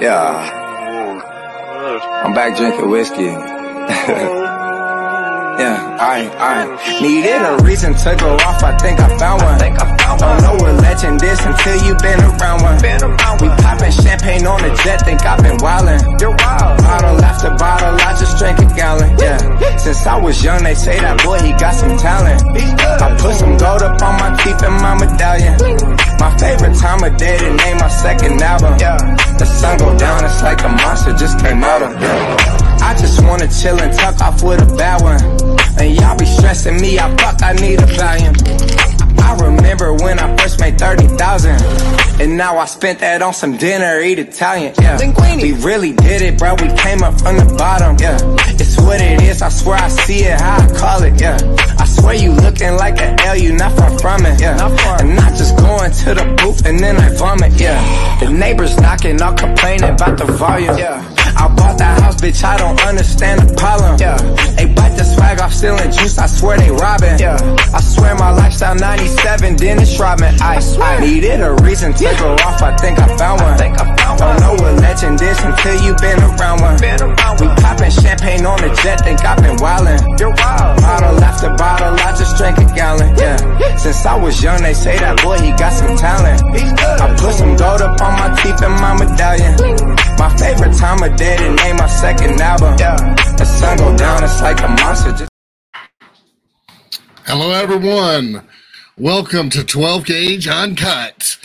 Yeah. I'm back drinking whiskey. yeah, I, I needed a reason to go off. I think I found one. I Don't know what legend is until you been around one. We popping champagne on the jet, think I've been wildin'. You're wild. Bottle after bottle, I just drank a gallon. Yeah. Since I was young, they say that boy he got some talent. I put some gold up on my teeth and my medallion. My favorite time of day to name my second album. The sun go down, it's like a monster just came out of. I just wanna chill and tuck off with a bad one. And y'all be stressing me, I fuck, I need a valium. Remember when I first made 30,000. And now I spent that on some dinner, eat Italian, yeah. We really did it, bro, we came up from the bottom, yeah. It's what it is, I swear I see it, how I call it, yeah. I swear you looking like an L, you not far from it, yeah. And not just going to the booth and then I vomit, yeah. The neighbors knocking, all complaining about the volume, yeah. Bitch, I don't understand the problem. Yeah. They bite the swag off stealing juice, I swear they robbing. Yeah. I swear my lifestyle 97, Dennis Rodman. I, I needed a reason to go off, I think I found one. I think I found don't know what legend is until you been around one. Been around we popping champagne on the jet, think I've been wildin'. You're wild. Bottle after bottle, I just drank a gallon. Yeah. Since I was young, they say that boy, he got some talent. I Hello, everyone. Welcome to 12 Gauge Uncut.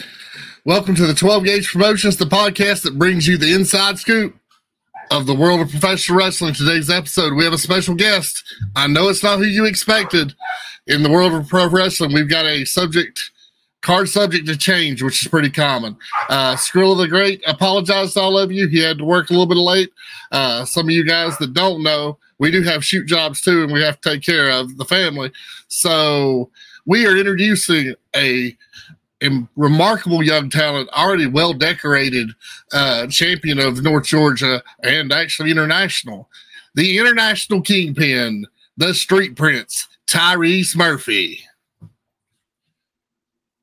Welcome to the 12 Gauge Promotions, the podcast that brings you the inside scoop of the world of professional wrestling. Today's episode, we have a special guest. I know it's not who you expected. In the world of pro wrestling, we've got a subject, card subject to change, which is pretty common. Uh, Skrilla the Great apologized to all of you. He had to work a little bit late. Uh, some of you guys that don't know, we do have shoot jobs too, and we have to take care of the family. So we are introducing a, a remarkable young talent, already well decorated uh, champion of North Georgia and actually international, the international kingpin, the street prince, Tyrese Murphy.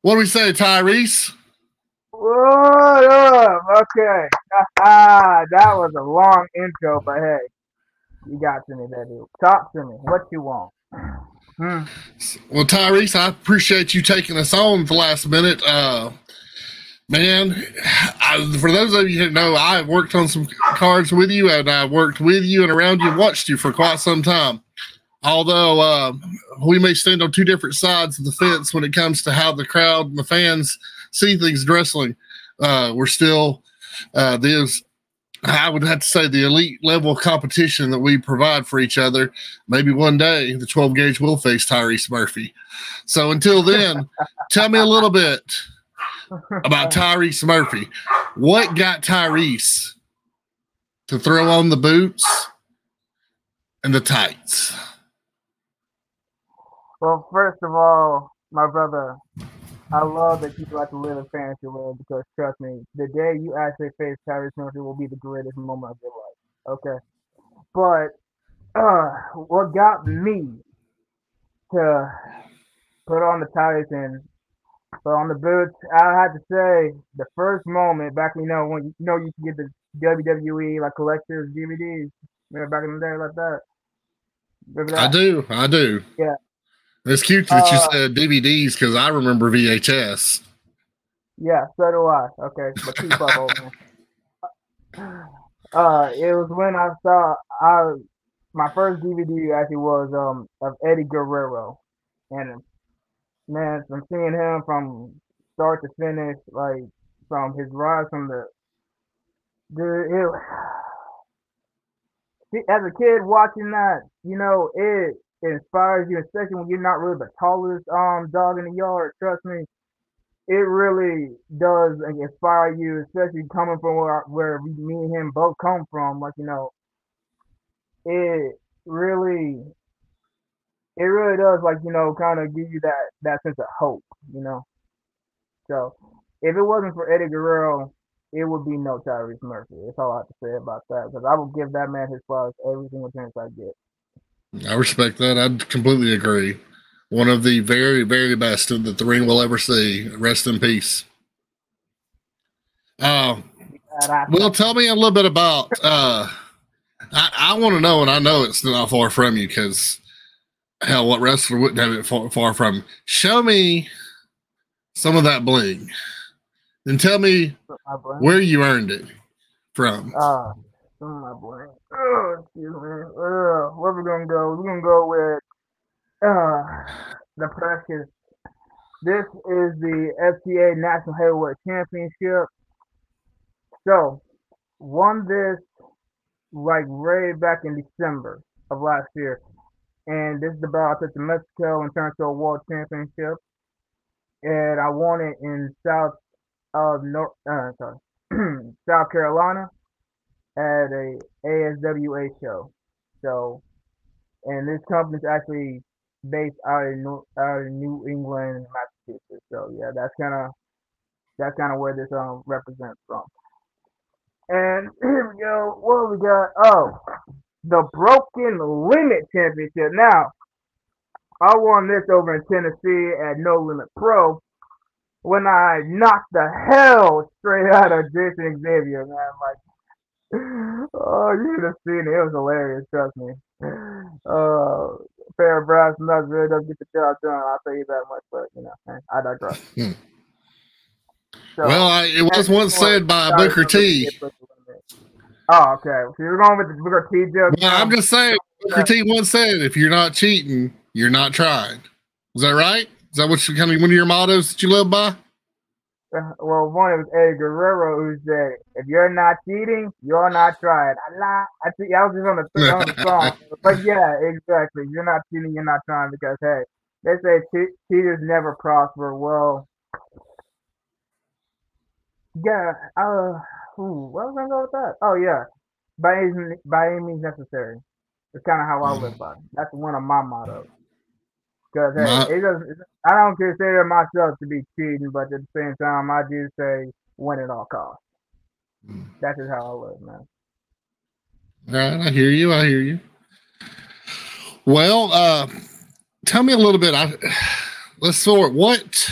What do we say, Tyrese? What up? Okay. Ah, that was a long intro, but hey, you got to me, baby. Talk to me. What you want? Hmm. Well, Tyrese, I appreciate you taking us on the last minute. Uh, man, I, for those of you who know, I worked on some cards with you, and I worked with you and around you, and watched you for quite some time. Although uh, we may stand on two different sides of the fence when it comes to how the crowd and the fans see things in wrestling, uh, we're still uh, there's I would have to say the elite level of competition that we provide for each other. Maybe one day the 12 gauge will face Tyrese Murphy. So until then, tell me a little bit about Tyrese Murphy. What got Tyrese to throw on the boots and the tights? Well, first of all, my brother, I love that you like to live in fantasy world because trust me, the day you actually face Tyrese Murphy will be the greatest moment of your life. Okay. But uh what got me to put on the tights and put on the boots, I had to say the first moment back you know when you know you can get the WWE like collectors DVDs. Remember back in the day like that? I do. I do. Yeah. It's cute that you Uh, said DVDs because I remember VHS. Yeah, so do I. Okay, but keep up, old man. Uh, it was when I saw I my first DVD actually was um of Eddie Guerrero, and man, from seeing him from start to finish, like from his rise from the dude, it, see, as a kid watching that, you know, it, it inspires you, especially when you're not really the tallest um dog in the yard. Trust me, it really does inspire you, especially coming from where where me and him both come from. Like you know, it really, it really does like you know kind of give you that that sense of hope. You know, so if it wasn't for Eddie Guerrero, it would be no Tyrese Murphy. That's all I have to say about that because I will give that man his flowers every single chance I get. I respect that. I completely agree. One of the very, very best that the ring will ever see. Rest in peace. Uh, well, tell me a little bit about. uh I, I want to know, and I know it's not far from you because hell, what wrestler wouldn't have it far, far from? Show me some of that bling, and tell me where you earned it from. Uh, some of my bling. Excuse me. Uh, where we gonna go? We're gonna go with uh the precious. This is the FTA National Heavyweight Championship. So, won this like way back in December of last year. And this is the belt I took to Mexico and turned to a world championship. And I won it in South of North uh, sorry, South Carolina at a ASWA show. So and this company's actually based out of New, out of New England, Massachusetts. So yeah, that's kind of that's kind of where this um represents from. And here we go. What we got? Oh, the Broken Limit Championship. Now, I won this over in Tennessee at No Limit Pro when I knocked the hell straight out of Jason Xavier, man. Like, oh, you should have seen it. It was hilarious, trust me. Uh, fair brass nuts really does get the job done. I'll tell you that much, but, you know, I digress. Hmm. So, well, I, it was once said by Booker T. Oh, okay. So you're going with the Booker T joke. Well, I'm just saying, Booker T once said, "If you're not cheating, you're not trying." Is that right? Is that what you kind of one of your mottos that you live by? Uh, well, one was Eddie Guerrero who said, "If you're not cheating, you're not trying." I lie. I think I was just on the, on the song, but yeah, exactly. You're not cheating, you're not trying because hey, they say che- cheaters never prosper. Well, yeah. Uh, Ooh, what was I gonna go with that? Oh yeah, by any by any means necessary. It's kind of how I live by. That's one of my mottos. Because hey, my, it doesn't. I don't consider myself to be cheating, but at the same time, I do say win at all costs. Hmm. That's just how I live, man. All right, I hear you. I hear you. Well, uh, tell me a little bit. I let's sort what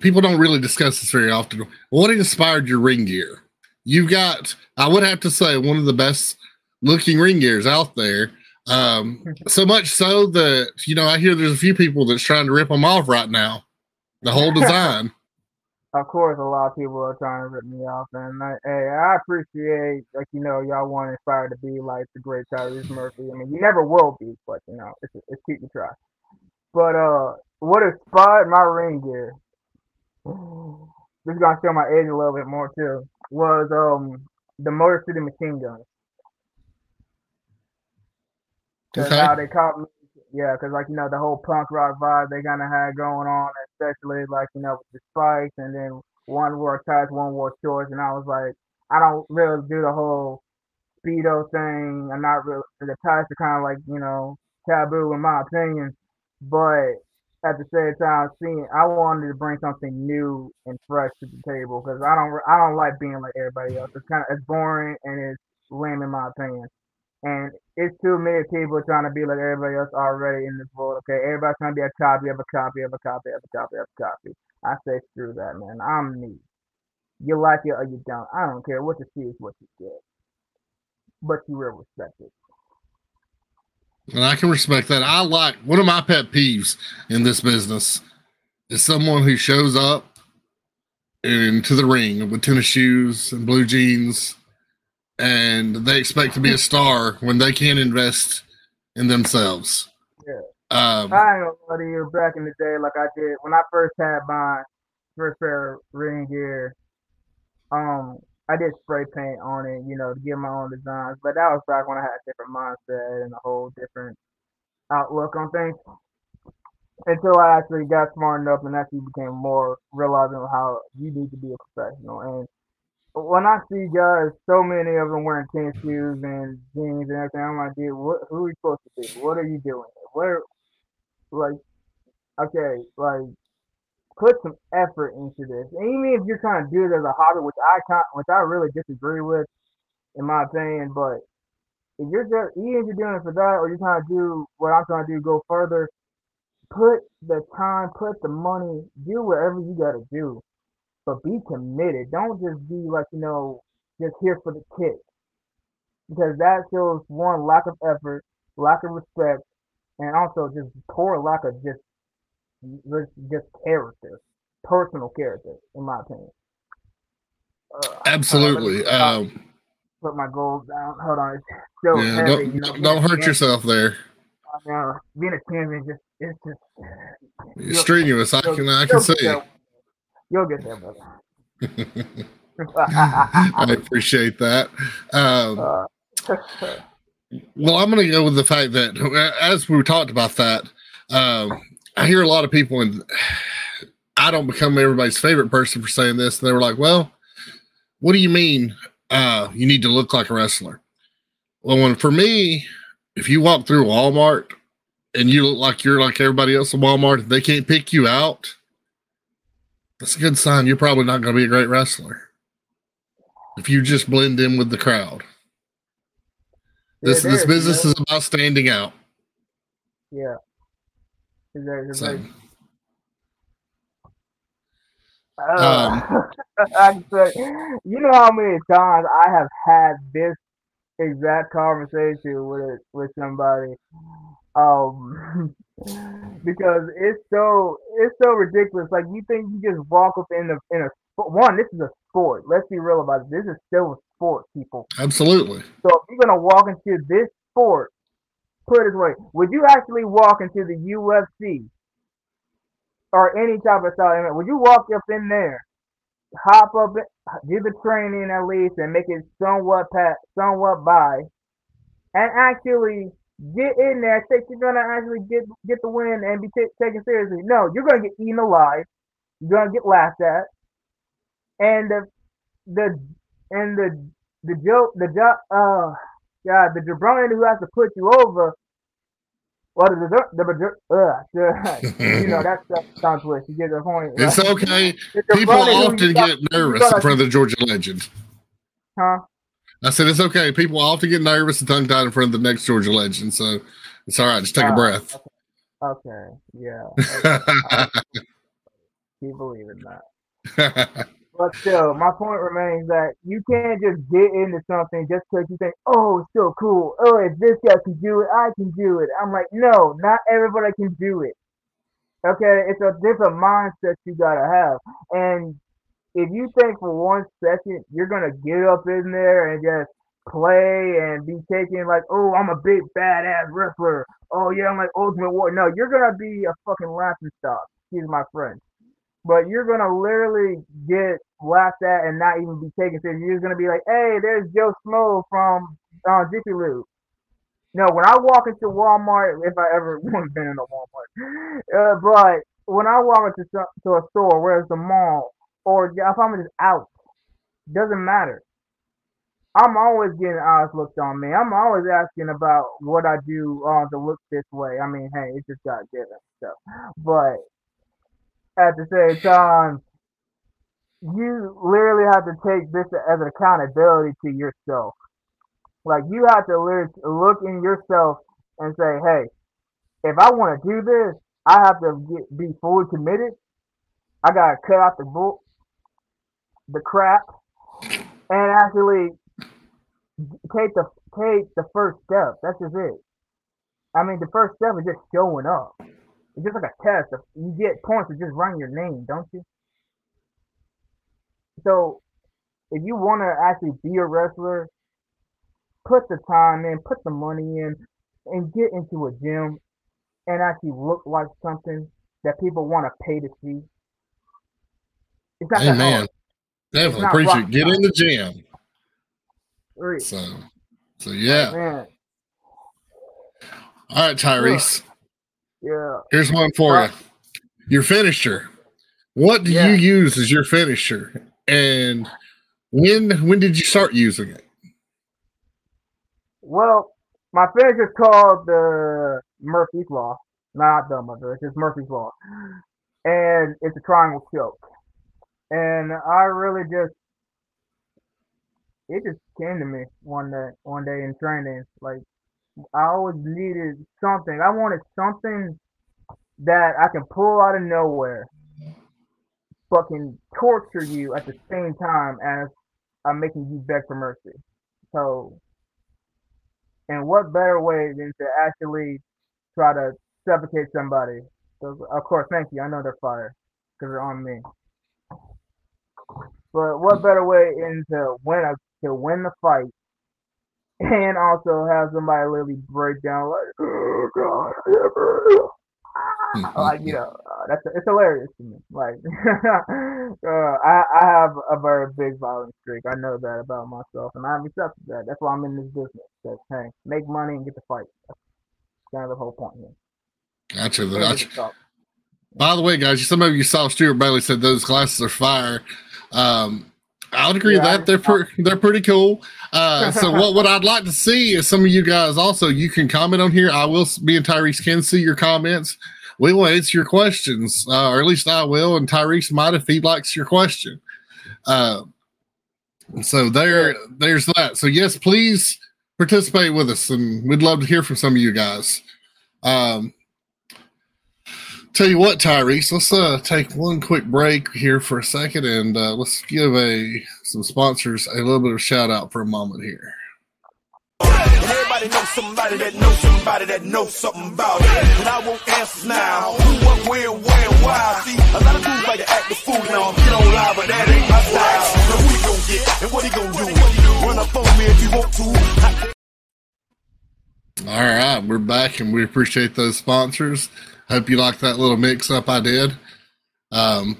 people don't really discuss this very often. What inspired your ring gear? You've got, I would have to say, one of the best looking ring gears out there. Um, so much so that you know, I hear there's a few people that's trying to rip them off right now. The whole design. of course, a lot of people are trying to rip me off, and I, hey, I appreciate like you know y'all want to inspire to be like the great Tyrese Murphy. I mean, you never will be, but you know it's it's keep you try. But uh, what inspired my ring gear? This is gonna show my age a little bit more too was um the Motor City Machine Guns. Cause okay. how they caught me, yeah, because like you know the whole punk rock vibe they kind of had going on, especially like you know with the spikes, and then one wore tights, one wore shorts, and I was like, I don't really do the whole speedo thing. I'm not really the tights are kind of like you know taboo in my opinion, but at the same time, seeing I wanted to bring something new and fresh to the table because I don't I don't like being like everybody else. It's kind of it's boring and it's lame in my opinion. And it's too many people trying to be like everybody else already in this world. Okay, everybody's trying to be a copy of a copy of a copy of a copy of a copy. I say screw that, man. I'm me. You like it or you don't. I don't care. What you see is what you get. But you will respect it. And I can respect that. I like one of my pet peeves in this business is someone who shows up into the ring with tennis shoes and blue jeans and they expect to be a star when they can't invest in themselves. Yeah. Um, I ain't gonna lie you. Back in the day, like I did when I first had my first pair of ring gear, um, I did spray paint on it, you know, to get my own designs. But that was back when I had a different mindset and a whole different outlook on things. Until I actually got smart enough and actually became more realizing how you need to be a professional. And when I see guys, so many of them wearing tennis shoes and jeans and everything, I'm like, dude, what, who are you supposed to be? What are you doing? Where, like, okay, like, put some effort into this. And even if you're trying to do it as a hobby, which I can't, which I really disagree with, in my opinion, but if you're just even if you're doing it for that or you're trying to do what I'm trying to do, go further, put the time, put the money, do whatever you gotta do. But be committed. Don't just be like, you know, just here for the kick. Because that shows one lack of effort, lack of respect, and also just poor lack of just just character, personal character, in my opinion. Uh, Absolutely. Uh, um, put my goals down. Hold on, so yeah, heavy. Don't, you know, don't hurt yourself there. Uh, being a champion just it's just strenuous. I can I can see. You'll get there, brother. I appreciate that. Um, uh, well, I'm going to go with the fact that as we talked about that, um, I hear a lot of people, and I don't become everybody's favorite person for saying this. And they were like, "Well, what do you mean uh, you need to look like a wrestler?" Well, when for me, if you walk through Walmart and you look like you're like everybody else in Walmart, they can't pick you out. That's a good sign. You're probably not going to be a great wrestler if you just blend in with the crowd. This this business is about standing out. Yeah. so. Uh, um, I you know how many times I have had this exact conversation with with somebody um, because it's so it's so ridiculous. Like you think you just walk up in the in a one. This is a sport. Let's be real about it. This is still a sport, people. Absolutely. So if you're gonna walk into this sport, put it this way: Would you actually walk into the UFC or any type of style? Would you walk up in there, hop up, do the training at least, and make it somewhat pat, somewhat by, and actually get in there, think you're gonna actually get get the win and be t- taken seriously. No, you're gonna get eaten alive. You're gonna get laughed at, and the the and the the joke the job uh God the jabroni who has to put you over. Well, the the, the, uh, you know that's that sounds weird. You get the point. Right? It's okay. People often get nervous in front of the Georgia legend. Huh? I said it's okay. People often get nervous and tongue tied in front of the next Georgia legend, so it's all right. Just take uh, a breath. Okay. okay. Yeah. Okay. believe in that. but still, my point remains that you can't just get into something just because you think, oh, it's so cool. Oh, if this guy can do it, I can do it. I'm like, no, not everybody can do it. Okay, it's a different mindset you gotta have, and if you think for one second you're gonna get up in there and just play and be taken like, oh, I'm a big badass wrestler. Oh yeah, I'm like Ultimate War. No, you're gonna be a fucking laughing stock. Excuse my friend. But you're gonna literally get laughed at and not even be taken serious. You're just gonna be like, hey, there's Joe Smo from uh, Jiffy Lube. No, when I walk into Walmart, if I ever been in a Walmart, uh, but when I walk into to a store, where's the mall, or if I'm just out, doesn't matter. I'm always getting eyes looked on me. I'm always asking about what I do uh, to look this way. I mean, hey, it's just God given. So, but at the same time, you literally have to take this as an accountability to yourself. Like you have to look in yourself and say, hey, if I want to do this, I have to get, be fully committed. I gotta cut out the bull, the crap and actually take the take the first step. That's just it. I mean, the first step is just showing up. It's just like a test. You get points for just writing your name, don't you? So, if you want to actually be a wrestler, put the time in, put the money in, and get into a gym and actually look like something that people want to pay to see. It's not Amen. that hard. Definitely preach it. Get in the gym. So, so yeah. All right, Tyrese. Yeah. Here's one for you. Your finisher. What do yeah. you use as your finisher? And when when did you start using it? Well, my finisher is called the Murphy's Law. Not the mother, it's just Murphy's Law. And it's a triangle choke. And I really just it just came to me one day one day in training. Like I always needed something. I wanted something that I can pull out of nowhere, fucking torture you at the same time as I'm making you beg for mercy. So, and what better way than to actually try to suffocate somebody? So, of course, thank you. I know they're fire because they're on me. But what better way than to win a to win the fight and also have somebody literally break down like, oh god, like you know, uh, that's it's hilarious to me. Like, uh, I I have a very big violent streak. I know that about myself, and I'm accepted that. That's why I'm in this business. That hey, make money and get the fight. That's kind of the whole point here. Gotcha. gotcha. By the way, guys, some of you saw Stuart Bailey said those glasses are fire. Um, I would agree yeah, that they're per- they're pretty cool. Uh, so what what I'd like to see is some of you guys also you can comment on here. I will be and Tyrese can see your comments we will answer your questions, uh, or at least I will, and Tyrese might if he likes your question. Uh, so there, there's that. So yes, please participate with us, and we'd love to hear from some of you guys. Um, tell you what, Tyrese, let's uh, take one quick break here for a second, and uh, let's give a some sponsors a little bit of shout out for a moment here. Everybody knows somebody that knows somebody that knows something about it. And I won't answer now. Who, what, where, where, why? See, a lot of dudes like to act the fool now. Get on live, but that ain't my style. So who he gonna get? And what he gonna do? Run up on me if you want to. All right, we're back and we appreciate those sponsors. Hope you like that little mix up I did. Um,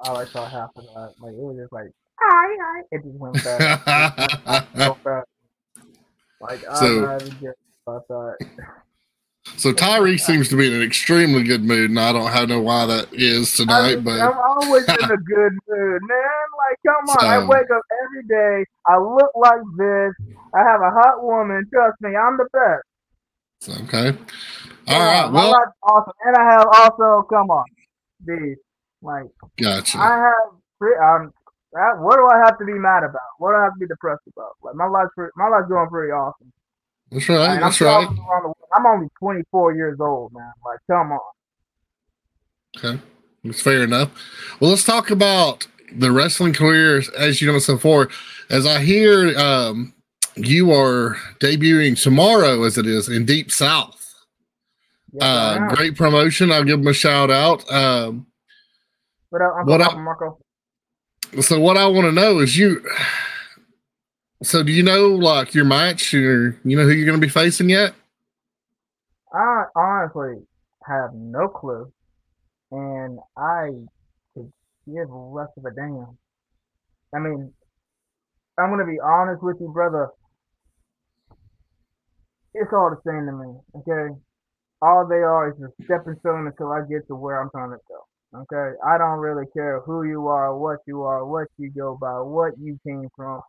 I like saw half of that. Like it was just like, hi, hi. It just went fast. Like so, So Tyrese seems to be in an extremely good mood, and I don't have know why that is tonight. I, but I'm always in a good mood, man. Like, come on, so, I wake up every day. I look like this. I have a hot woman. Trust me, I'm the best. Okay. All right. Well, awesome, and I have also come on, these like. Gotcha. I have. I'm what do I have to be mad about? What do I have to be depressed about? Like my life's pretty, my life's going pretty awesome. That's right. That's right. I'm only 24 years old, man. Like, come on. Okay, that's fair enough. Well, let's talk about the wrestling career as you know so far. As I hear, um, you are debuting tomorrow, as it is in Deep South. Uh, great promotion. I'll give them a shout out. Um, what, uh, what I, Marco? so what I want to know is you. So do you know like your match or you know who you're going to be facing yet? I honestly have no clue, and I could give less of a damn. I mean, I'm going to be honest with you, brother. It's all the same to me. Okay, all they are is a stepping stone until I get to where I'm trying to go. Okay, I don't really care who you are, what you are, what you go by, what you came from.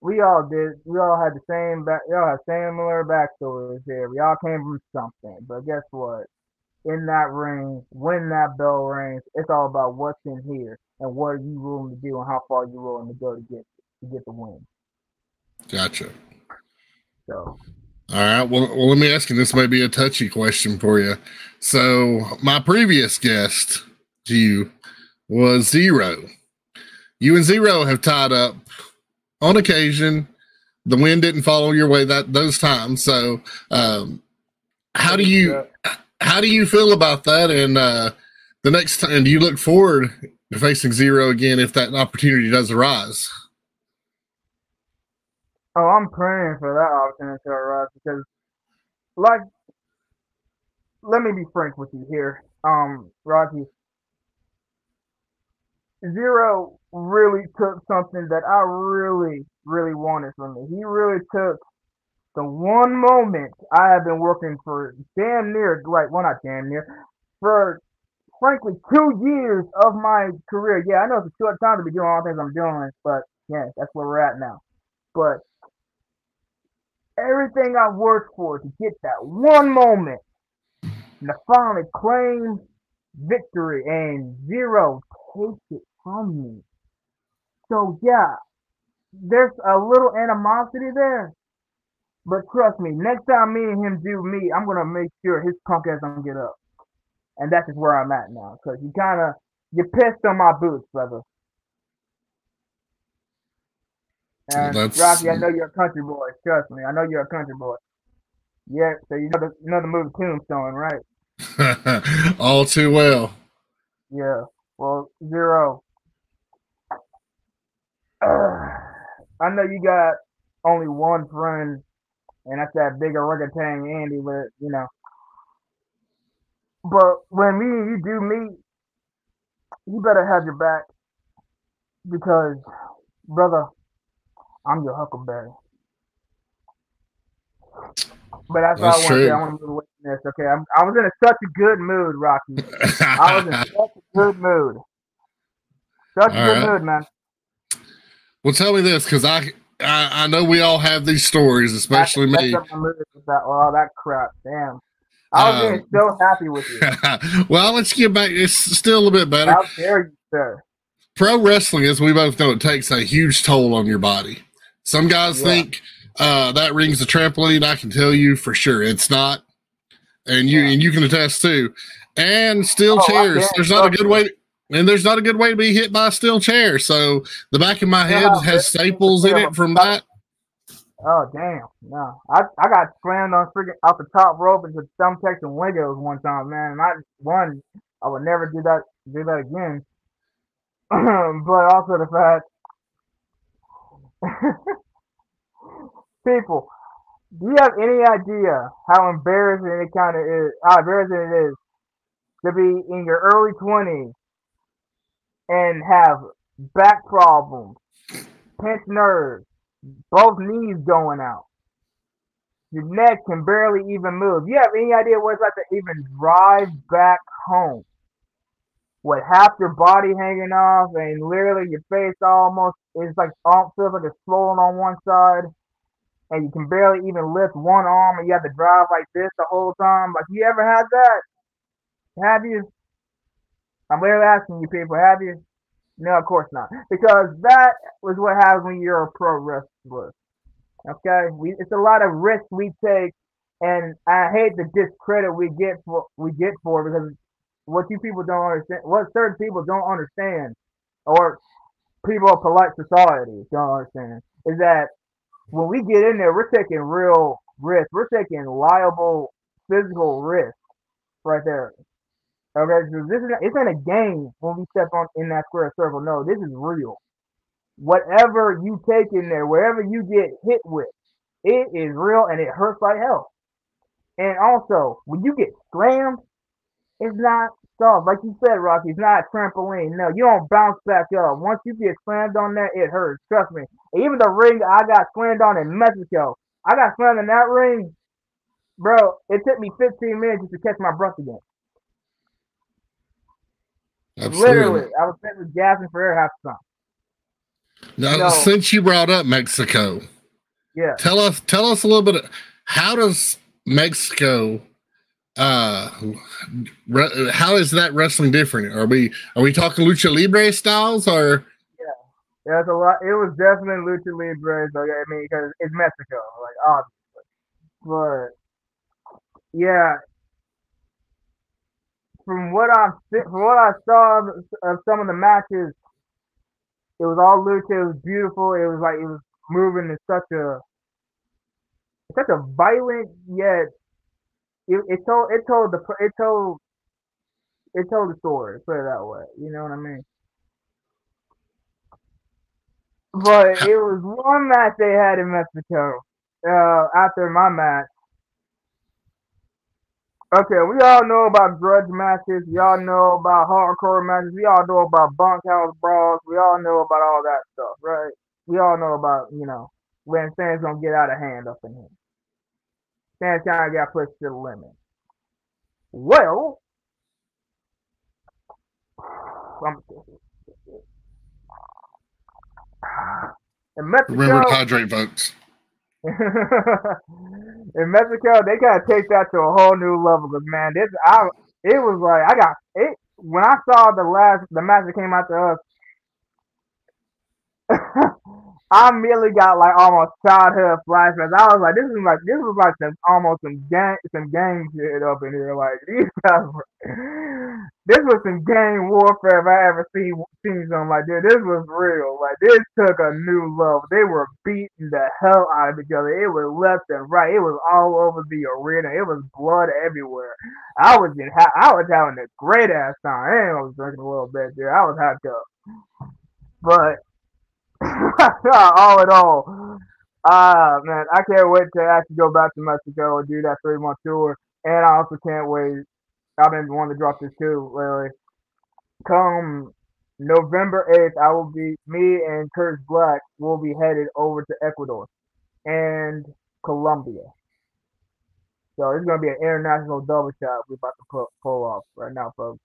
We all did. We all had the same back. We all had similar backstories here. We all came from something. But guess what? In that ring, when that bell rings, it's all about what's in here and what are you willing to do and how far you're willing to go to get to get the win. Gotcha. So all right. Well, well, let me ask you. This may be a touchy question for you. So, my previous guest to you was Zero. You and Zero have tied up on occasion. The wind didn't follow your way that those times. So, um, how do you how do you feel about that? And uh, the next time, do you look forward to facing Zero again if that opportunity does arise? Oh, I'm praying for that opportunity to arise because, like, let me be frank with you here, um, Rocky. Zero really took something that I really, really wanted from me. He really took the one moment I have been working for damn near, like, well, not damn near, for frankly two years of my career. Yeah, I know it's a short time to be doing all the things I'm doing, but yeah, that's where we're at now. But everything I worked for to get that one moment and to finally claim victory and zero takes it from me. So yeah, there's a little animosity there. But trust me, next time me and him do me, I'm gonna make sure his punk ass don't get up. And that's just where I'm at now. Cause you kinda you pissed on my boots, brother. Uh, and That's- Rocky, I know you're a country boy. Trust me, I know you're a country boy. Yeah, so you know the you know the movie Tombstone, right? All too well. Yeah. Well, zero. I know you got only one friend, and that's that big orangutan Andy. With you know, but when me and you do meet, you better have your back because, brother, I'm your Huckleberry. But that's, all I want to say. I want to move away from this. Okay, I'm, I was in such a good mood, Rocky. I was in such a good mood. Such a good right. mood, man. well, tell me this, because I, I I know we all have these stories, especially That's- me. Up my mood with that, all that crap. Damn. I was Um, getting so happy with you. well, let's get back. It's still a bit better. How dare you, sir? Pro wrestling, as we both know, it takes a huge toll on your body. Some guys Yeah. think uh, that ring's a trampoline. I can tell you for sure it's not, and you Yeah. and you can attest too. And steel Oh, chairs. There's not a good way. And there's not a good way to be hit by a steel chair. So the back of my head has staples in it from that. Oh damn, no! I I got slammed on freaking out the top rope into thumbtacks and windows one time, man. And I one, I would never do that do that again. but also the fact, people, do you have any idea how embarrassing it kind of is? How embarrassing it is to be in your early twenties and have back problems, pinched nerves both knees going out. Your neck can barely even move. You have any idea what it's like to even drive back home with half your body hanging off and literally your face almost is like all feels like it's swollen on one side and you can barely even lift one arm and you have to drive like this the whole time. Like you ever had that? Have you? I'm literally asking you people, have you? No, of course not. Because that was what happens when you're a pro wrestler. Okay? We it's a lot of risks we take and I hate the discredit we get for we get for because what you people don't understand what certain people don't understand or people of polite society don't understand is that when we get in there we're taking real risks. We're taking liable physical risk right there. Okay, so this is it's not a game when we step on in that square circle. No, this is real. Whatever you take in there, wherever you get hit with, it is real and it hurts like hell. And also, when you get slammed, it's not soft. Like you said, Rocky, it's not a trampoline. No, you don't bounce back up. Once you get slammed on that, it hurts. Trust me. Even the ring I got slammed on in Mexico, I got slammed in that ring, bro. It took me 15 minutes just to catch my breath again. Absolutely. Literally, I was basically gasping for air half the time. Now, No. since you brought up Mexico, Yeah. tell us tell us a little bit. Of, how does Mexico? Uh, re, how is that wrestling different? Are we are we talking lucha libre styles or? Yeah, it's a lot. It was definitely lucha libre. So I mean, because it's Mexico, like obviously. But yeah, from what I from what I saw of, of some of the matches, it was all lucha. It was beautiful. It was like it was moving in such a such a violent yet. It, it told it told the it told it told the story. Put it that way. You know what I mean? But it was one match they had in Mexico. Uh, after my match. Okay, we all know about grudge matches. We all know about hardcore matches. We all know about bunkhouse brawls. We all know about all that stuff, right? We all know about, you know, when things gonna get out of hand up in here. Kind of got pushed to the limit. Well, I'm, in Mexico, Remember to hydrate, folks. in Mexico, they gotta take that to a whole new level. Cause man, this I it was like I got it when I saw the last the match that came out to us. I immediately got like almost childhood flashbacks. I was like, this is like this was like some almost some gang some gang shit up in here. Like these guys, were, this was some gang warfare if I ever seen seen something like this. This was real. Like this took a new level. They were beating the hell out of each other. It was left and right. It was all over the arena. It was blood everywhere. I was ha- I was having a great ass time. And I was drinking a little bit there. I was hyped up. But all in all, ah man, I can't wait to actually go back to Mexico and do that three month tour. And I also can't wait. I've been wanting to drop this too lately. Come November eighth, I will be me and Curtis Black will be headed over to Ecuador and Colombia. So it's gonna be an international double shot we're about to pull, pull off right now, folks.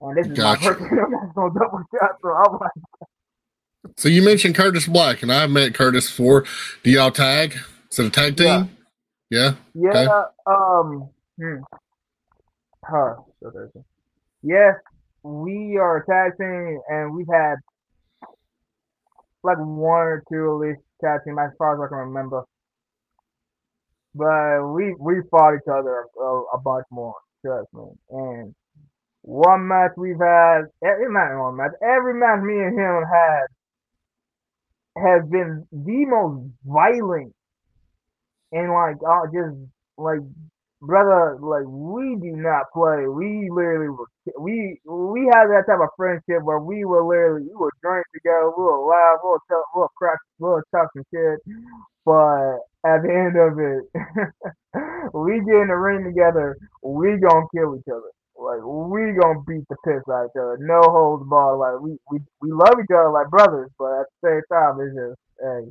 And this is Gotcha. my first international double shot, so I'm like, So you mentioned Curtis Black, and I've met Curtis before. Do y'all tag? Is it a tag team? Yeah. Yeah. Yeah, Okay. um, hmm. Huh, so there's a- yes, we are a tag team, and we've had like one or two at least tag team as far as I can remember. But we we fought each other a, a bunch more, trust me. And one match we've had, every not one match, every match me and him had has been the most violent and like uh, just like brother like we do not play. We literally were we we had that type of friendship where we were literally we would drink together we would laugh we'll talk we'll crack we'll talk some shit. But at the end of it we get in the ring together we gonna kill each other like we gonna beat the piss out of each other no holds barred like we we, we love each other like brothers but at the same time it's just hey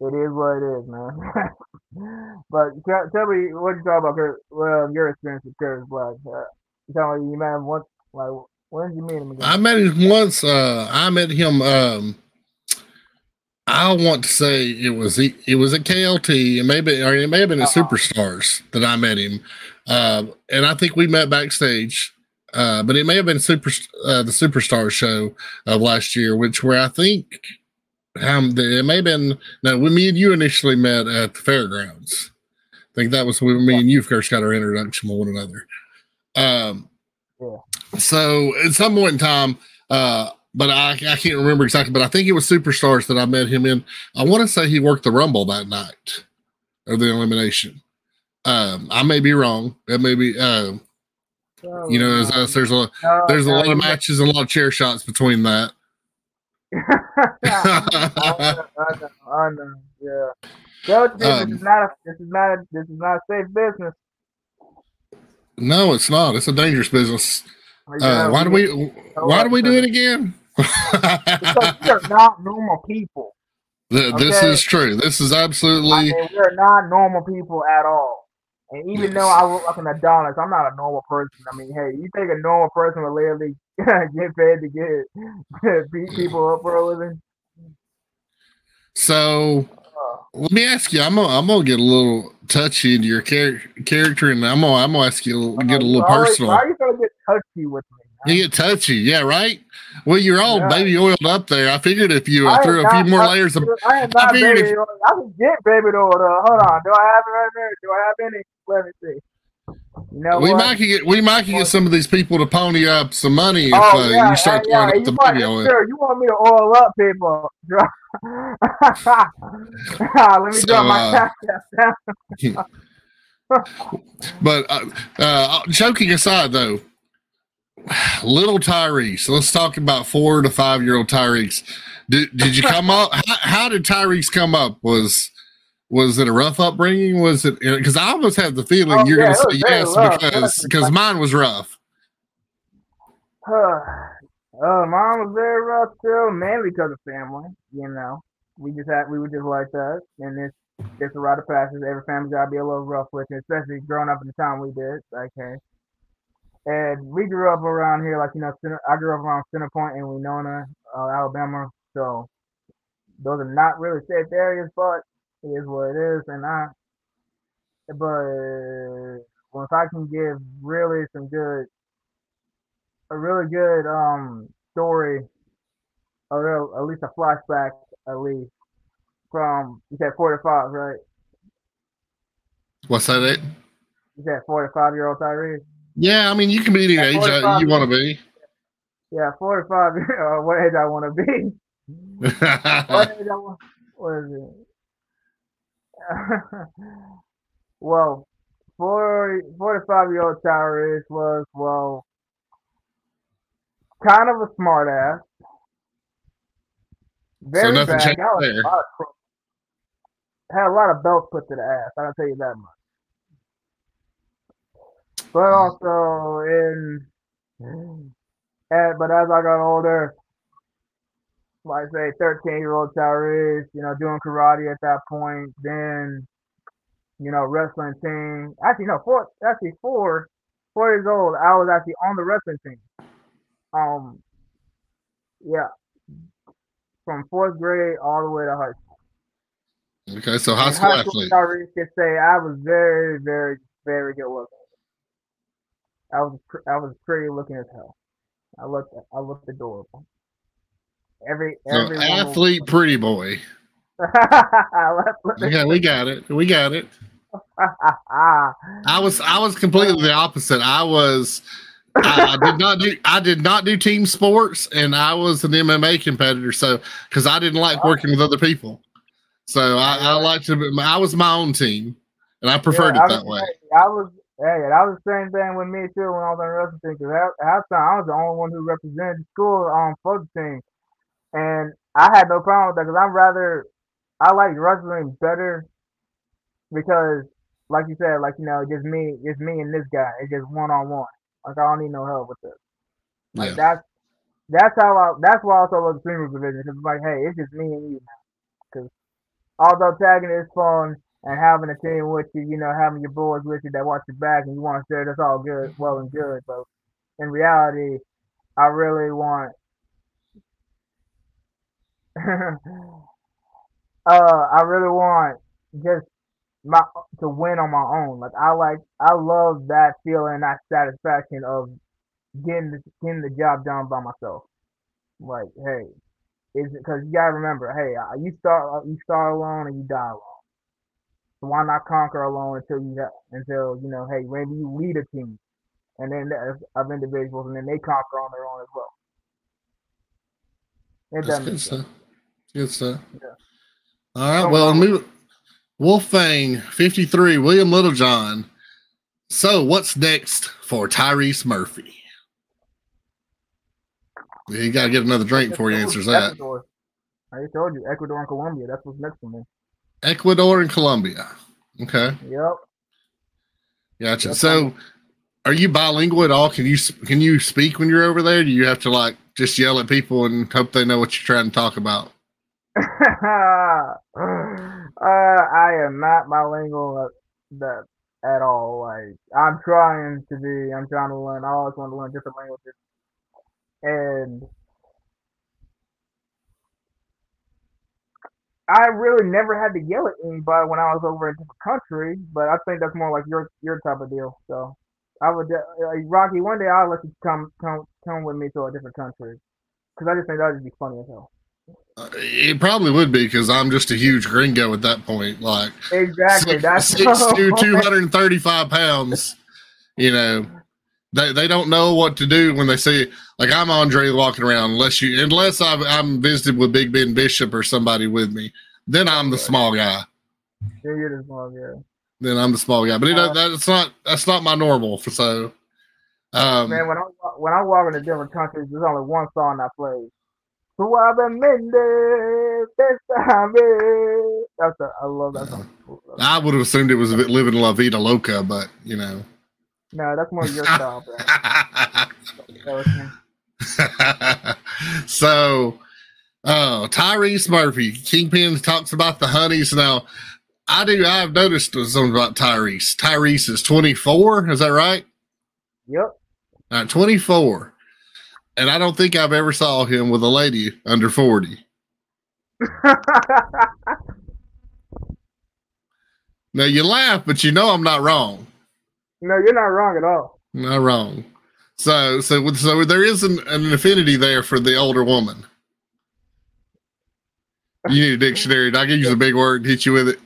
it is what it is, man. but tell, tell me what you talk about Kurt, well, your experience with Curtis Black. Uh, you tell me you met him once. Like, when did you meet him again? I met him once. Uh, I met him. Um, I want to say it was it was at KLT, and maybe or it may have been at Uh-uh. Superstars that I met him. Uh, and I think we met backstage. Uh, but it may have been super uh, the Superstar show of last year, which where I think um, it may have been no, when me and you initially met at the fairgrounds. I think that was when me and you first got our introduction with one another. Um, Yeah. so at some point in time, uh, but I, I can't remember exactly, but I think it was Superstars that I met him in. I want to say he worked the Rumble that night or the elimination. Um, I may be wrong. That may be, uh, So, you know, there's, there's a no, there's a no, lot of matches and a lot of chair shots between that. I know, I know, I know, yeah. You, Um, this is not a, this is not a, this is not a safe business. No, it's not. It's a dangerous business. Uh, why do we? Why do we do it again? Because we are not normal people. Th- This is true. This is I absolutely. mean, we're not normal people at all. And even though I look like an Adonis, I'm not a normal person. I mean, hey, you think a normal person would literally get paid to get beat people up for a living? So let me ask you. I'm gonna, I'm gonna get a little touchy into your char- character, and I'm gonna I'm gonna ask you a- get a uh, little Why personal. Why are you gonna get touchy with me? You get touchy, yeah, right? Well, you're all Yeah. baby oiled up there. I figured if you uh, threw a few not- more I- layers of I am I figured baby if- oil. I can get baby oil. though. Hold on. Do I have it right there? Do I have any? Let me see. You know we what? might get we might get some of these people to pony up some money if Oh, uh, yeah, you start yeah, throwing yeah. up the want, baby oil. sure, you want me to oil up people? Let me So, drop my uh, down. But uh, uh, joking aside, though, little Tyrese. Let's talk about four to five year old Tyrese. Did, did you come up? How, how did Tyrese come up? Was was it a rough upbringing? Was it because I almost had the feeling Oh, you're yeah, going to say yes rough. because because mine was rough. Uh, mine was very rough too, mainly because of family. You know, we just had we were just like that, and this it's a rite of passage. Every family gotta be a little rough with it, especially growing up in the time we did. Okay, and we grew up around here, like you know, Center, I grew up around Center Point in Winona, uh, Alabama. So those are not really safe areas, but it is what it is. And I, but once I can give really some good a really good um story, a real at least a flashback at least from you said four to five, right? What's that? It? You said four to five year old Tyrese. Yeah, I mean, you can be any age 45 you want to be. Yeah, forty-five. Uh, what age I want to be? What age I want? What is it? well, 40, 45 year old Tyrese was well, kind of a smart ass. Very nothing bad. Got a had a lot of belts put to the ass. I can tell you that much. But also in, and, but as I got older, like say 13 year old Tyrese, you know, doing karate at that point, then you know, wrestling team. Actually, no, four. Actually, four. Four years old. I was actually on the wrestling team. Um, yeah, from fourth grade all the way to high school. okay, so high In school athlete. Tyrese could say I was very, very, very good looking. I was, I was pretty looking as hell. I looked, I looked adorable. Every, So every athlete, pretty boy. yeah, we got it. We got it. I was I was completely the opposite. I was I, I did not do I did not do team sports, and I was an MMA competitor. So because I didn't like oh. working with other people, so I, I liked to. I was my own team, and I preferred Yeah, it that was- way. I was, hey, that was the same thing with me too when I was on the wrestling team. Because at halftime, I was the only one who represented the school on for the team, and I had no problem with that because I'm rather, I like wrestling better because, like you said, like you know, just me, just me and this guy. It's just one on one. Like I don't need no help with this. Like Yeah. that's that's how I. That's why I also love the singles division because it's like, hey, it's just me and you now. Because although tagging is fun and having a team with you, you know, having your boys with you that watch your back and you want to share, that's all good, well and good. But in reality, I really want. uh, I really want just my to win on my own. Like I like, I love that feeling, that satisfaction of getting the, getting the job done by myself. Like, hey, is because you gotta remember, hey, uh, you start uh, you start alone and you die alone. So why not conquer alone until you have, until you know, hey, maybe you lead a team, and then of, individuals, and then they conquer on their own as well. It That's good stuff. Good stuff. Yeah. All right. So, Well, move. Wolfang fifty three. William Littlejohn. So what's next for Tyrese Murphy? You gotta get another drink before he answers that. Ecuador. I just told you, Ecuador and Colombia. That's what's next for me. Ecuador and Colombia. Okay, Yep. gotcha. That's So, are you bilingual at all? Can you can you speak when you're over there? Do you have to like just yell at people and hope they know what you're trying to talk about? uh, I am not bilingual at, that at all. Like I'm trying to be. I'm trying to learn. I always want to learn different languages, and I really never had to yell at anybody when I was over in a different country. But I think that's more like your your type of deal. So I would, like, Rocky. One day I'll let you come come come with me to a different country because I just think that would be funny as hell. Uh, It probably would be because I'm just a huge gringo at that point. Like Exactly. six, That's six to 235 pounds. You know, they they don't know what to do when they see like I'm Andre walking around unless you unless I've, I'm visited with Big Ben Bishop or somebody with me. Then I'm the small guy. Yeah, you're the small guy. Then I'm the small guy. But it, Uh, that's not that's not my normal. For so, um, Man, when I wa- when I walk into different countries, there's only one song I play. Suavemente, bésame. That's a, I love that song. I would have assumed it was living La Vida Loca, but you know. No, that's more your style, bro. That was me. so, oh, Tyrese Murphy, Kingpin talks about the honeys. Now, I do. I've noticed something about Tyrese. Tyrese is 24. Is that right? Yep. Uh, 24. And I don't think I've ever saw him with a lady under 40. Now you laugh, but you know I'm not wrong. No, you're not wrong at all. Not wrong. So, so, so there is an, an affinity there for the older woman. You need a dictionary. I can use a big word and hit you with it.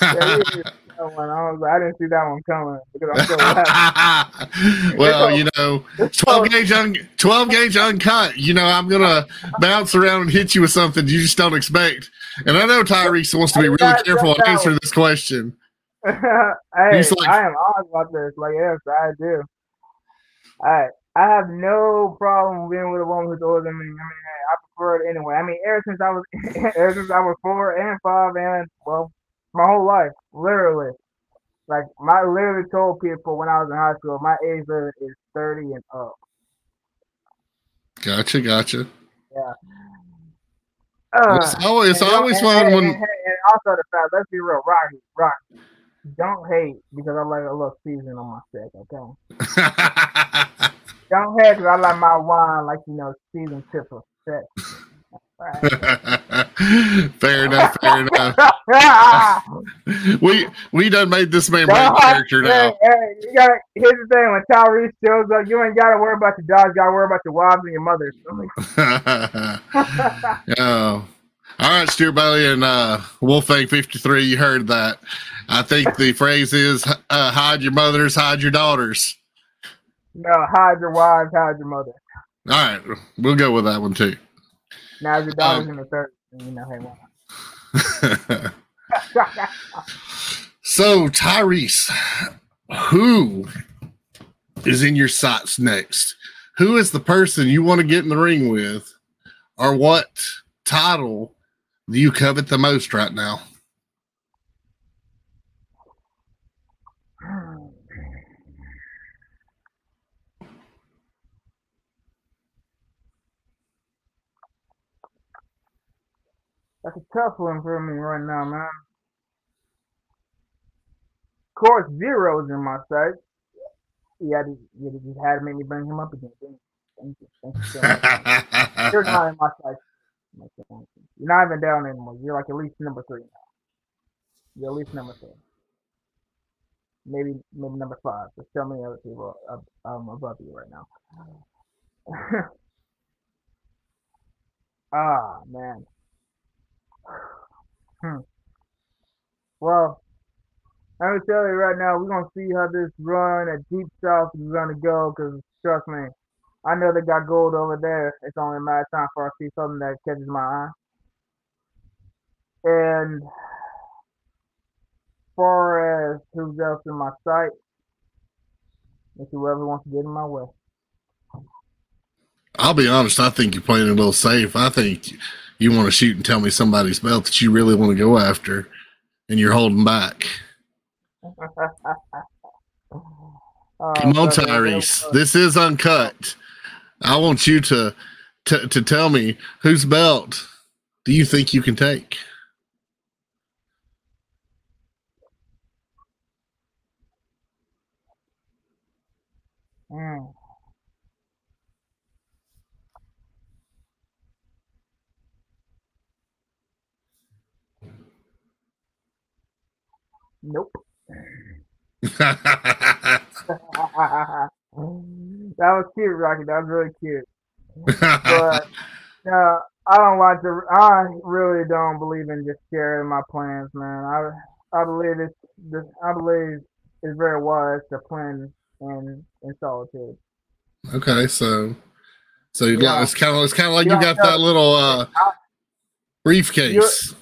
Yeah, you- that one. I was I didn't see that one coming because I'm laughing. well, you know, twelve gauge un, twelve gauge uncut. You know, I'm gonna bounce around and hit you with something you just don't expect. And I know Tyrese wants to be really careful on answering this question. hey, He's like, I am honest about this. Like, yes, I do. I I have no problem being with a woman who's older than me. I mean, hey, I prefer it anyway. I mean, ever since I was ever since I was four and five and well, my whole life, literally. Like, my literally told people when I was in high school, my age limit is thirty and up. Gotcha, gotcha. Yeah. Uh, it's always, it's always fun when. And, and, also the fact, let's be real, Rocky, Rocky, don't hate because I like a little season on my steak, okay? don't hate because I like my wine like you know season tip of sex. fair enough. Fair enough. we we done made this man my character now. Hey, hey, you got here's the thing: when Tyrese shows up, you ain't got to worry about your dogs. You got to worry about your wives and your mothers. oh. All right, Stuart Bailey and uh, Wolfang 53, you heard that. I think the phrase is uh, hide your mothers, hide your daughters. No, hide your wives, hide your mother. All right, we'll go with that one too. Now your daughter's um, in the third, you know, hey, why so Tyrese, who is in your sights next? Who is the person you want to get in the ring with, or what title you covet the most right now? That's a tough one for me right now, man. Of course, Zero's in my sight. Yeah, you just had to make me bring him up again. Thank you. Thank you so much. You're not in my sight. You're not even down anymore. You're like at least number three now. You're at least number three. Maybe maybe number five. There's so many other people um, above you right now. ah man. Hmm. Well, I'm tell you right now, we're gonna see how this run at Deep South is gonna go. Cause trust me, I know they got gold over there. It's only a matter of time for I see something that catches my eye. And far as who's else in my sight, it's whoever wants to get in my way. I'll be honest. I think you're playing a little safe. I think you want to shoot and tell me somebody's belt that you really want to go after, and you're holding back. Uh, Come on, Tyrese. This is uncut. I want you to, to to tell me whose belt do you think you can take? Mm. Nope. that was cute, Rocky. That was really cute. But uh, I don't like to. I really don't believe in just sharing my plans, man. I I believe it's this. I believe it's very wise to plan in in solitude. Okay, so so you yeah. it's kind of it's kind of like you, you got that little uh, briefcase.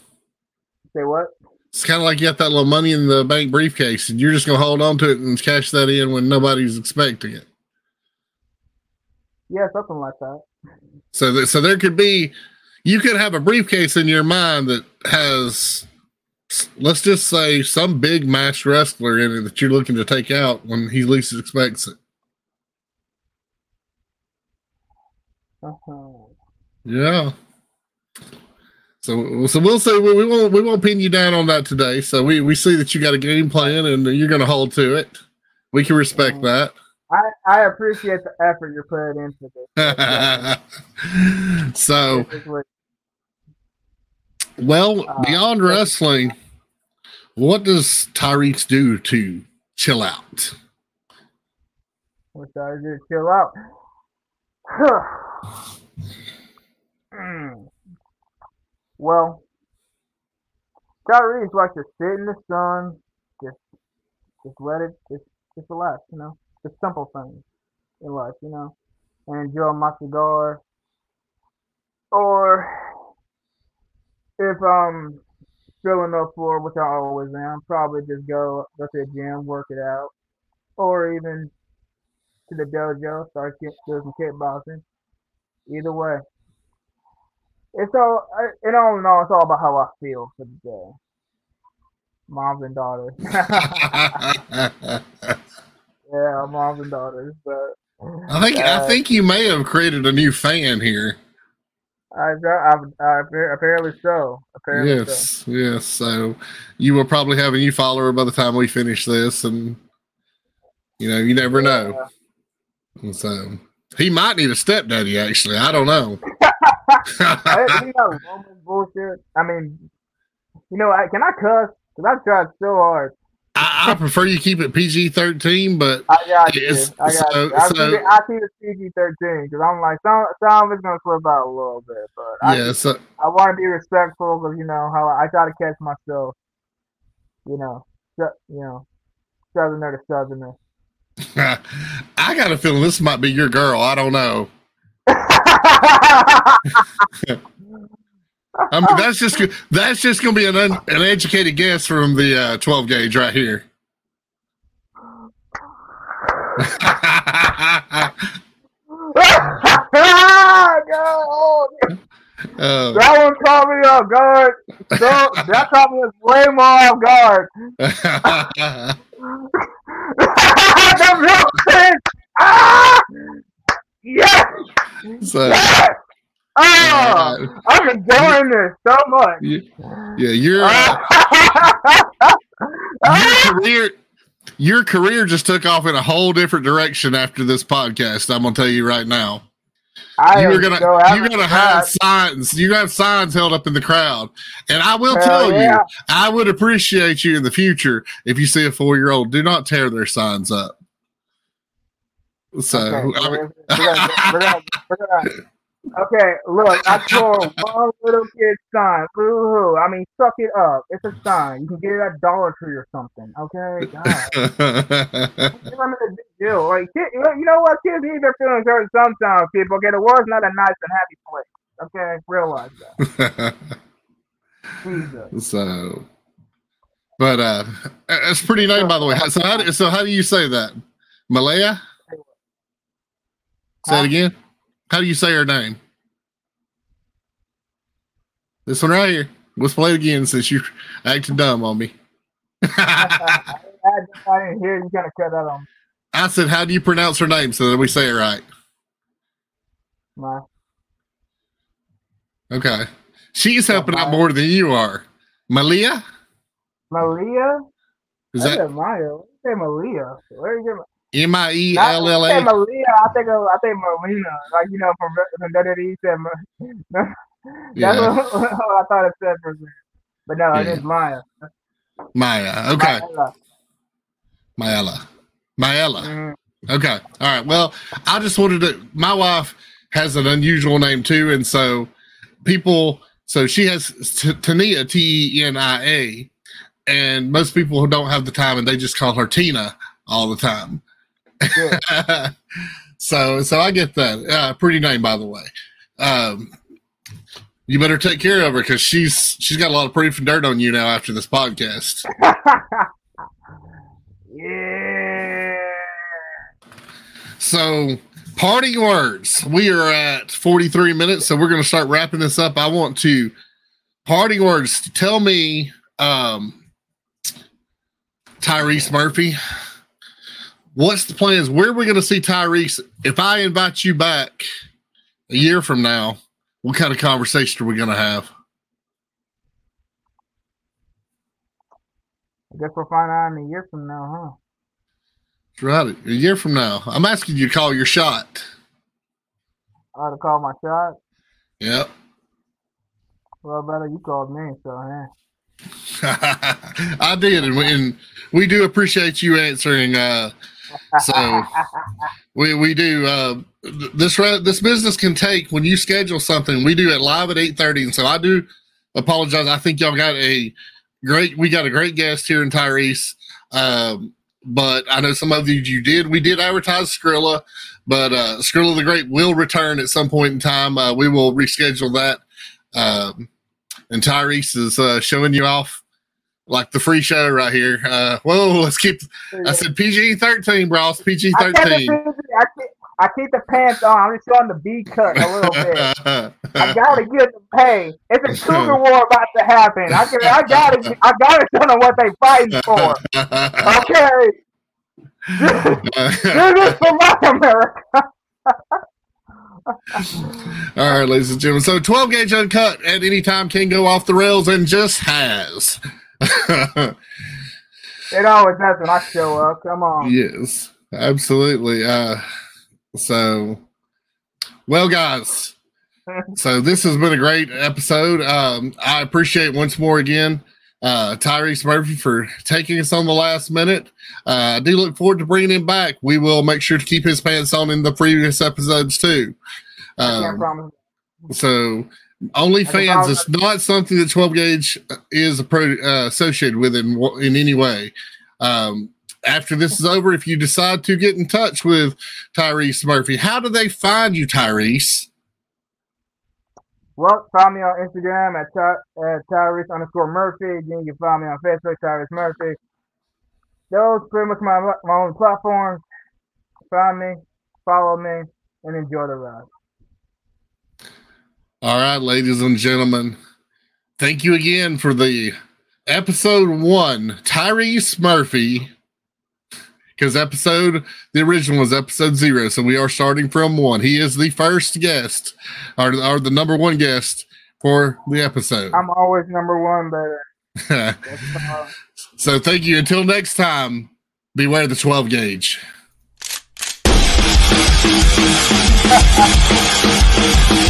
Say what? It's kind of like you got that little money in the bank briefcase, and you're just going to hold on to it and cash that in when nobody's expecting it. Yeah, something like that. So, that, so there could be, you could have a briefcase in your mind that has, let's just say, some big match wrestler in it that you're looking to take out when he least expects it. Uh-huh. Yeah. So, so we'll say we, we won't we won't pin you down on that today. So we we see that you got a game plan and you're going to hold to it. We can respect mm. that. I, I appreciate the effort you're putting into this. so, well, uh, beyond wrestling, what does Tyrese do to chill out? What does I do to chill out? mm. Well, Tyrese likes to sit in the sun, just just let it just just relax, you know. The simple things in life, you know. And enjoy my cigar. Or if I'm feeling up for it, which I always am, probably just go go to the gym, work it out. Or even to the dojo, start get, doing some kickboxing. Either way. It's all, in all in all, it's all about how I feel for the day. Moms and daughters. yeah, moms and daughters. But I think uh, I think you may have created a new fan here. I, I, I, apparently so. Apparently yes, so. yes. So you will probably have a new follower by the time we finish this, and you know, you never know. And so he might need a stepdaddy. Actually, I don't know. I, bullshit. I mean, you know, I, can I cuss? Because I've tried so hard. I, I, prefer you keep it PG thirteen, but I got you. I got so, you. I, so, keep it, I keep it PG thirteen because I'm like some some of it's gonna slip out a little bit, but I, yeah, so, I want to be respectful because you know how I, try to catch myself. You know, you know, southerner to southerner. I got a feeling this might be your girl. I don't know. I mean, that's just that's just going to be an un, an educated guess from the uh, 12 gauge right here. Uh, that one caught me off guard. So, that caught me way more off guard. the milk ah! Yes! So, yes! Oh, uh, I'm enjoying this so much. Yeah, yeah you're uh, your career. Your career just took off in a whole different direction after this podcast. I'm gonna tell you right now. I you're gonna so you're gonna have signs. You got signs held up in the crowd, and I will Hell tell yeah. you, I would appreciate you in the future if you see a four year old. Do not tear their signs up. So, okay. I mean, we're gonna, we're gonna, we're gonna, Okay, look, I tore one little kid sign. Boo-hoo. I mean, suck it up. It's a sign. You can get it at Dollar Tree or something. Okay, God. I'm a big deal. Like, kid, you know what? Kids need their feelings hurt sometimes. People. Okay, the world's not a nice and happy place. Okay, realize that. Jesus. So, but uh, it's pretty name by the way. So how do, so how do you say that? Malaya? Say it again. How do you say her name? This one right here. Let's play it again since you acted dumb on me. I, didn't hear you. Gotta cut that on. I said, "How do you pronounce her name so that we say it right?" My. Okay, she's helping out more than you are. Malia. Malia. Is that Maya? Say Malia. Where you get? M I E L L A. I think of, I think Marina. Like you know from from WWE said. That's yeah. what, I thought it said for. But no, it is Maya. Maya. Okay. Mayella. Mayella. Mm-hmm. Okay. All right. Well, I just wanted to. My wife has an unusual name too, and so people. So she has Tania, T E N I A, and most people who don't have the time and they just call her Tina all the time. so so I get that. Uh, pretty name, by the way. Um, you better take care of her because she's she's got a lot of proof and dirt on you now after this podcast. yeah. So parting words. We are at 43 minutes, so we're going to start wrapping this up. I want to parting words. Tell me, um, Tyrese Murphy what's the plans? Where are we going to see Tyrese? If I invite you back a year from now, what kind of conversation are we going to have? I guess we'll find out in a year from now, huh? That's right. A year from now. I'm asking you to call your shot. I to call my shot? Yep. Well, better you called me, so, huh? I did, and we, and we do appreciate you answering uh, so we we do uh, this this business can take when you schedule something. We do it live at eight thirty, and so I do apologize. I think y'all got a great we got a great guest here in Tyrese. Um, but I know some of you you did. We did advertise Skrilla, but uh, Skrilla the Great will return at some point in time. Uh, we will reschedule that. Um, and Tyrese is uh, showing you off like the free show right here. Uh, whoa, let's keep. I said PG thirteen, bros. PG I kept it thirteen. I keep, I keep the pants on. I'm just showing the B cut a little bit. I gotta get the pay. It's a cougar war about to happen. I can, I gotta, I gotta show them what they fighting for. Okay, do this for my America. All right, ladies and gentlemen. So 12 gauge uncut at any time can go off the rails and just has. It always does when I show up. Come on. yes, absolutely. Uh, so, well, guys, so this has been a great episode. Um, I appreciate once more again uh, Tyrese Murphy for taking us on the last minute. Uh, I do look forward to bringing him back. We will make sure to keep his pants on in the previous episodes too. I can't Um, promise. so OnlyFans is not something that 12 gauge is uh, associated with in in any way. Um, after this is over, if you decide to get in touch with Tyrese Murphy, how do they find you, Tyrese? Well, find me on Instagram at, Ty- at Tyrese underscore Murphy. Then you can find me on Facebook, Tyrese Murphy. Those pretty much my my own platforms. Find me, follow me, and enjoy the ride. All right, ladies and gentlemen, thank you again for the episode one, Tyrese Murphy. Because episode the original was episode zero, so we are starting from one. He is the first guest, or, or the number one guest for the episode. I'm always number one, all. so thank you. Until next time, beware the 12 gauge.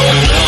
You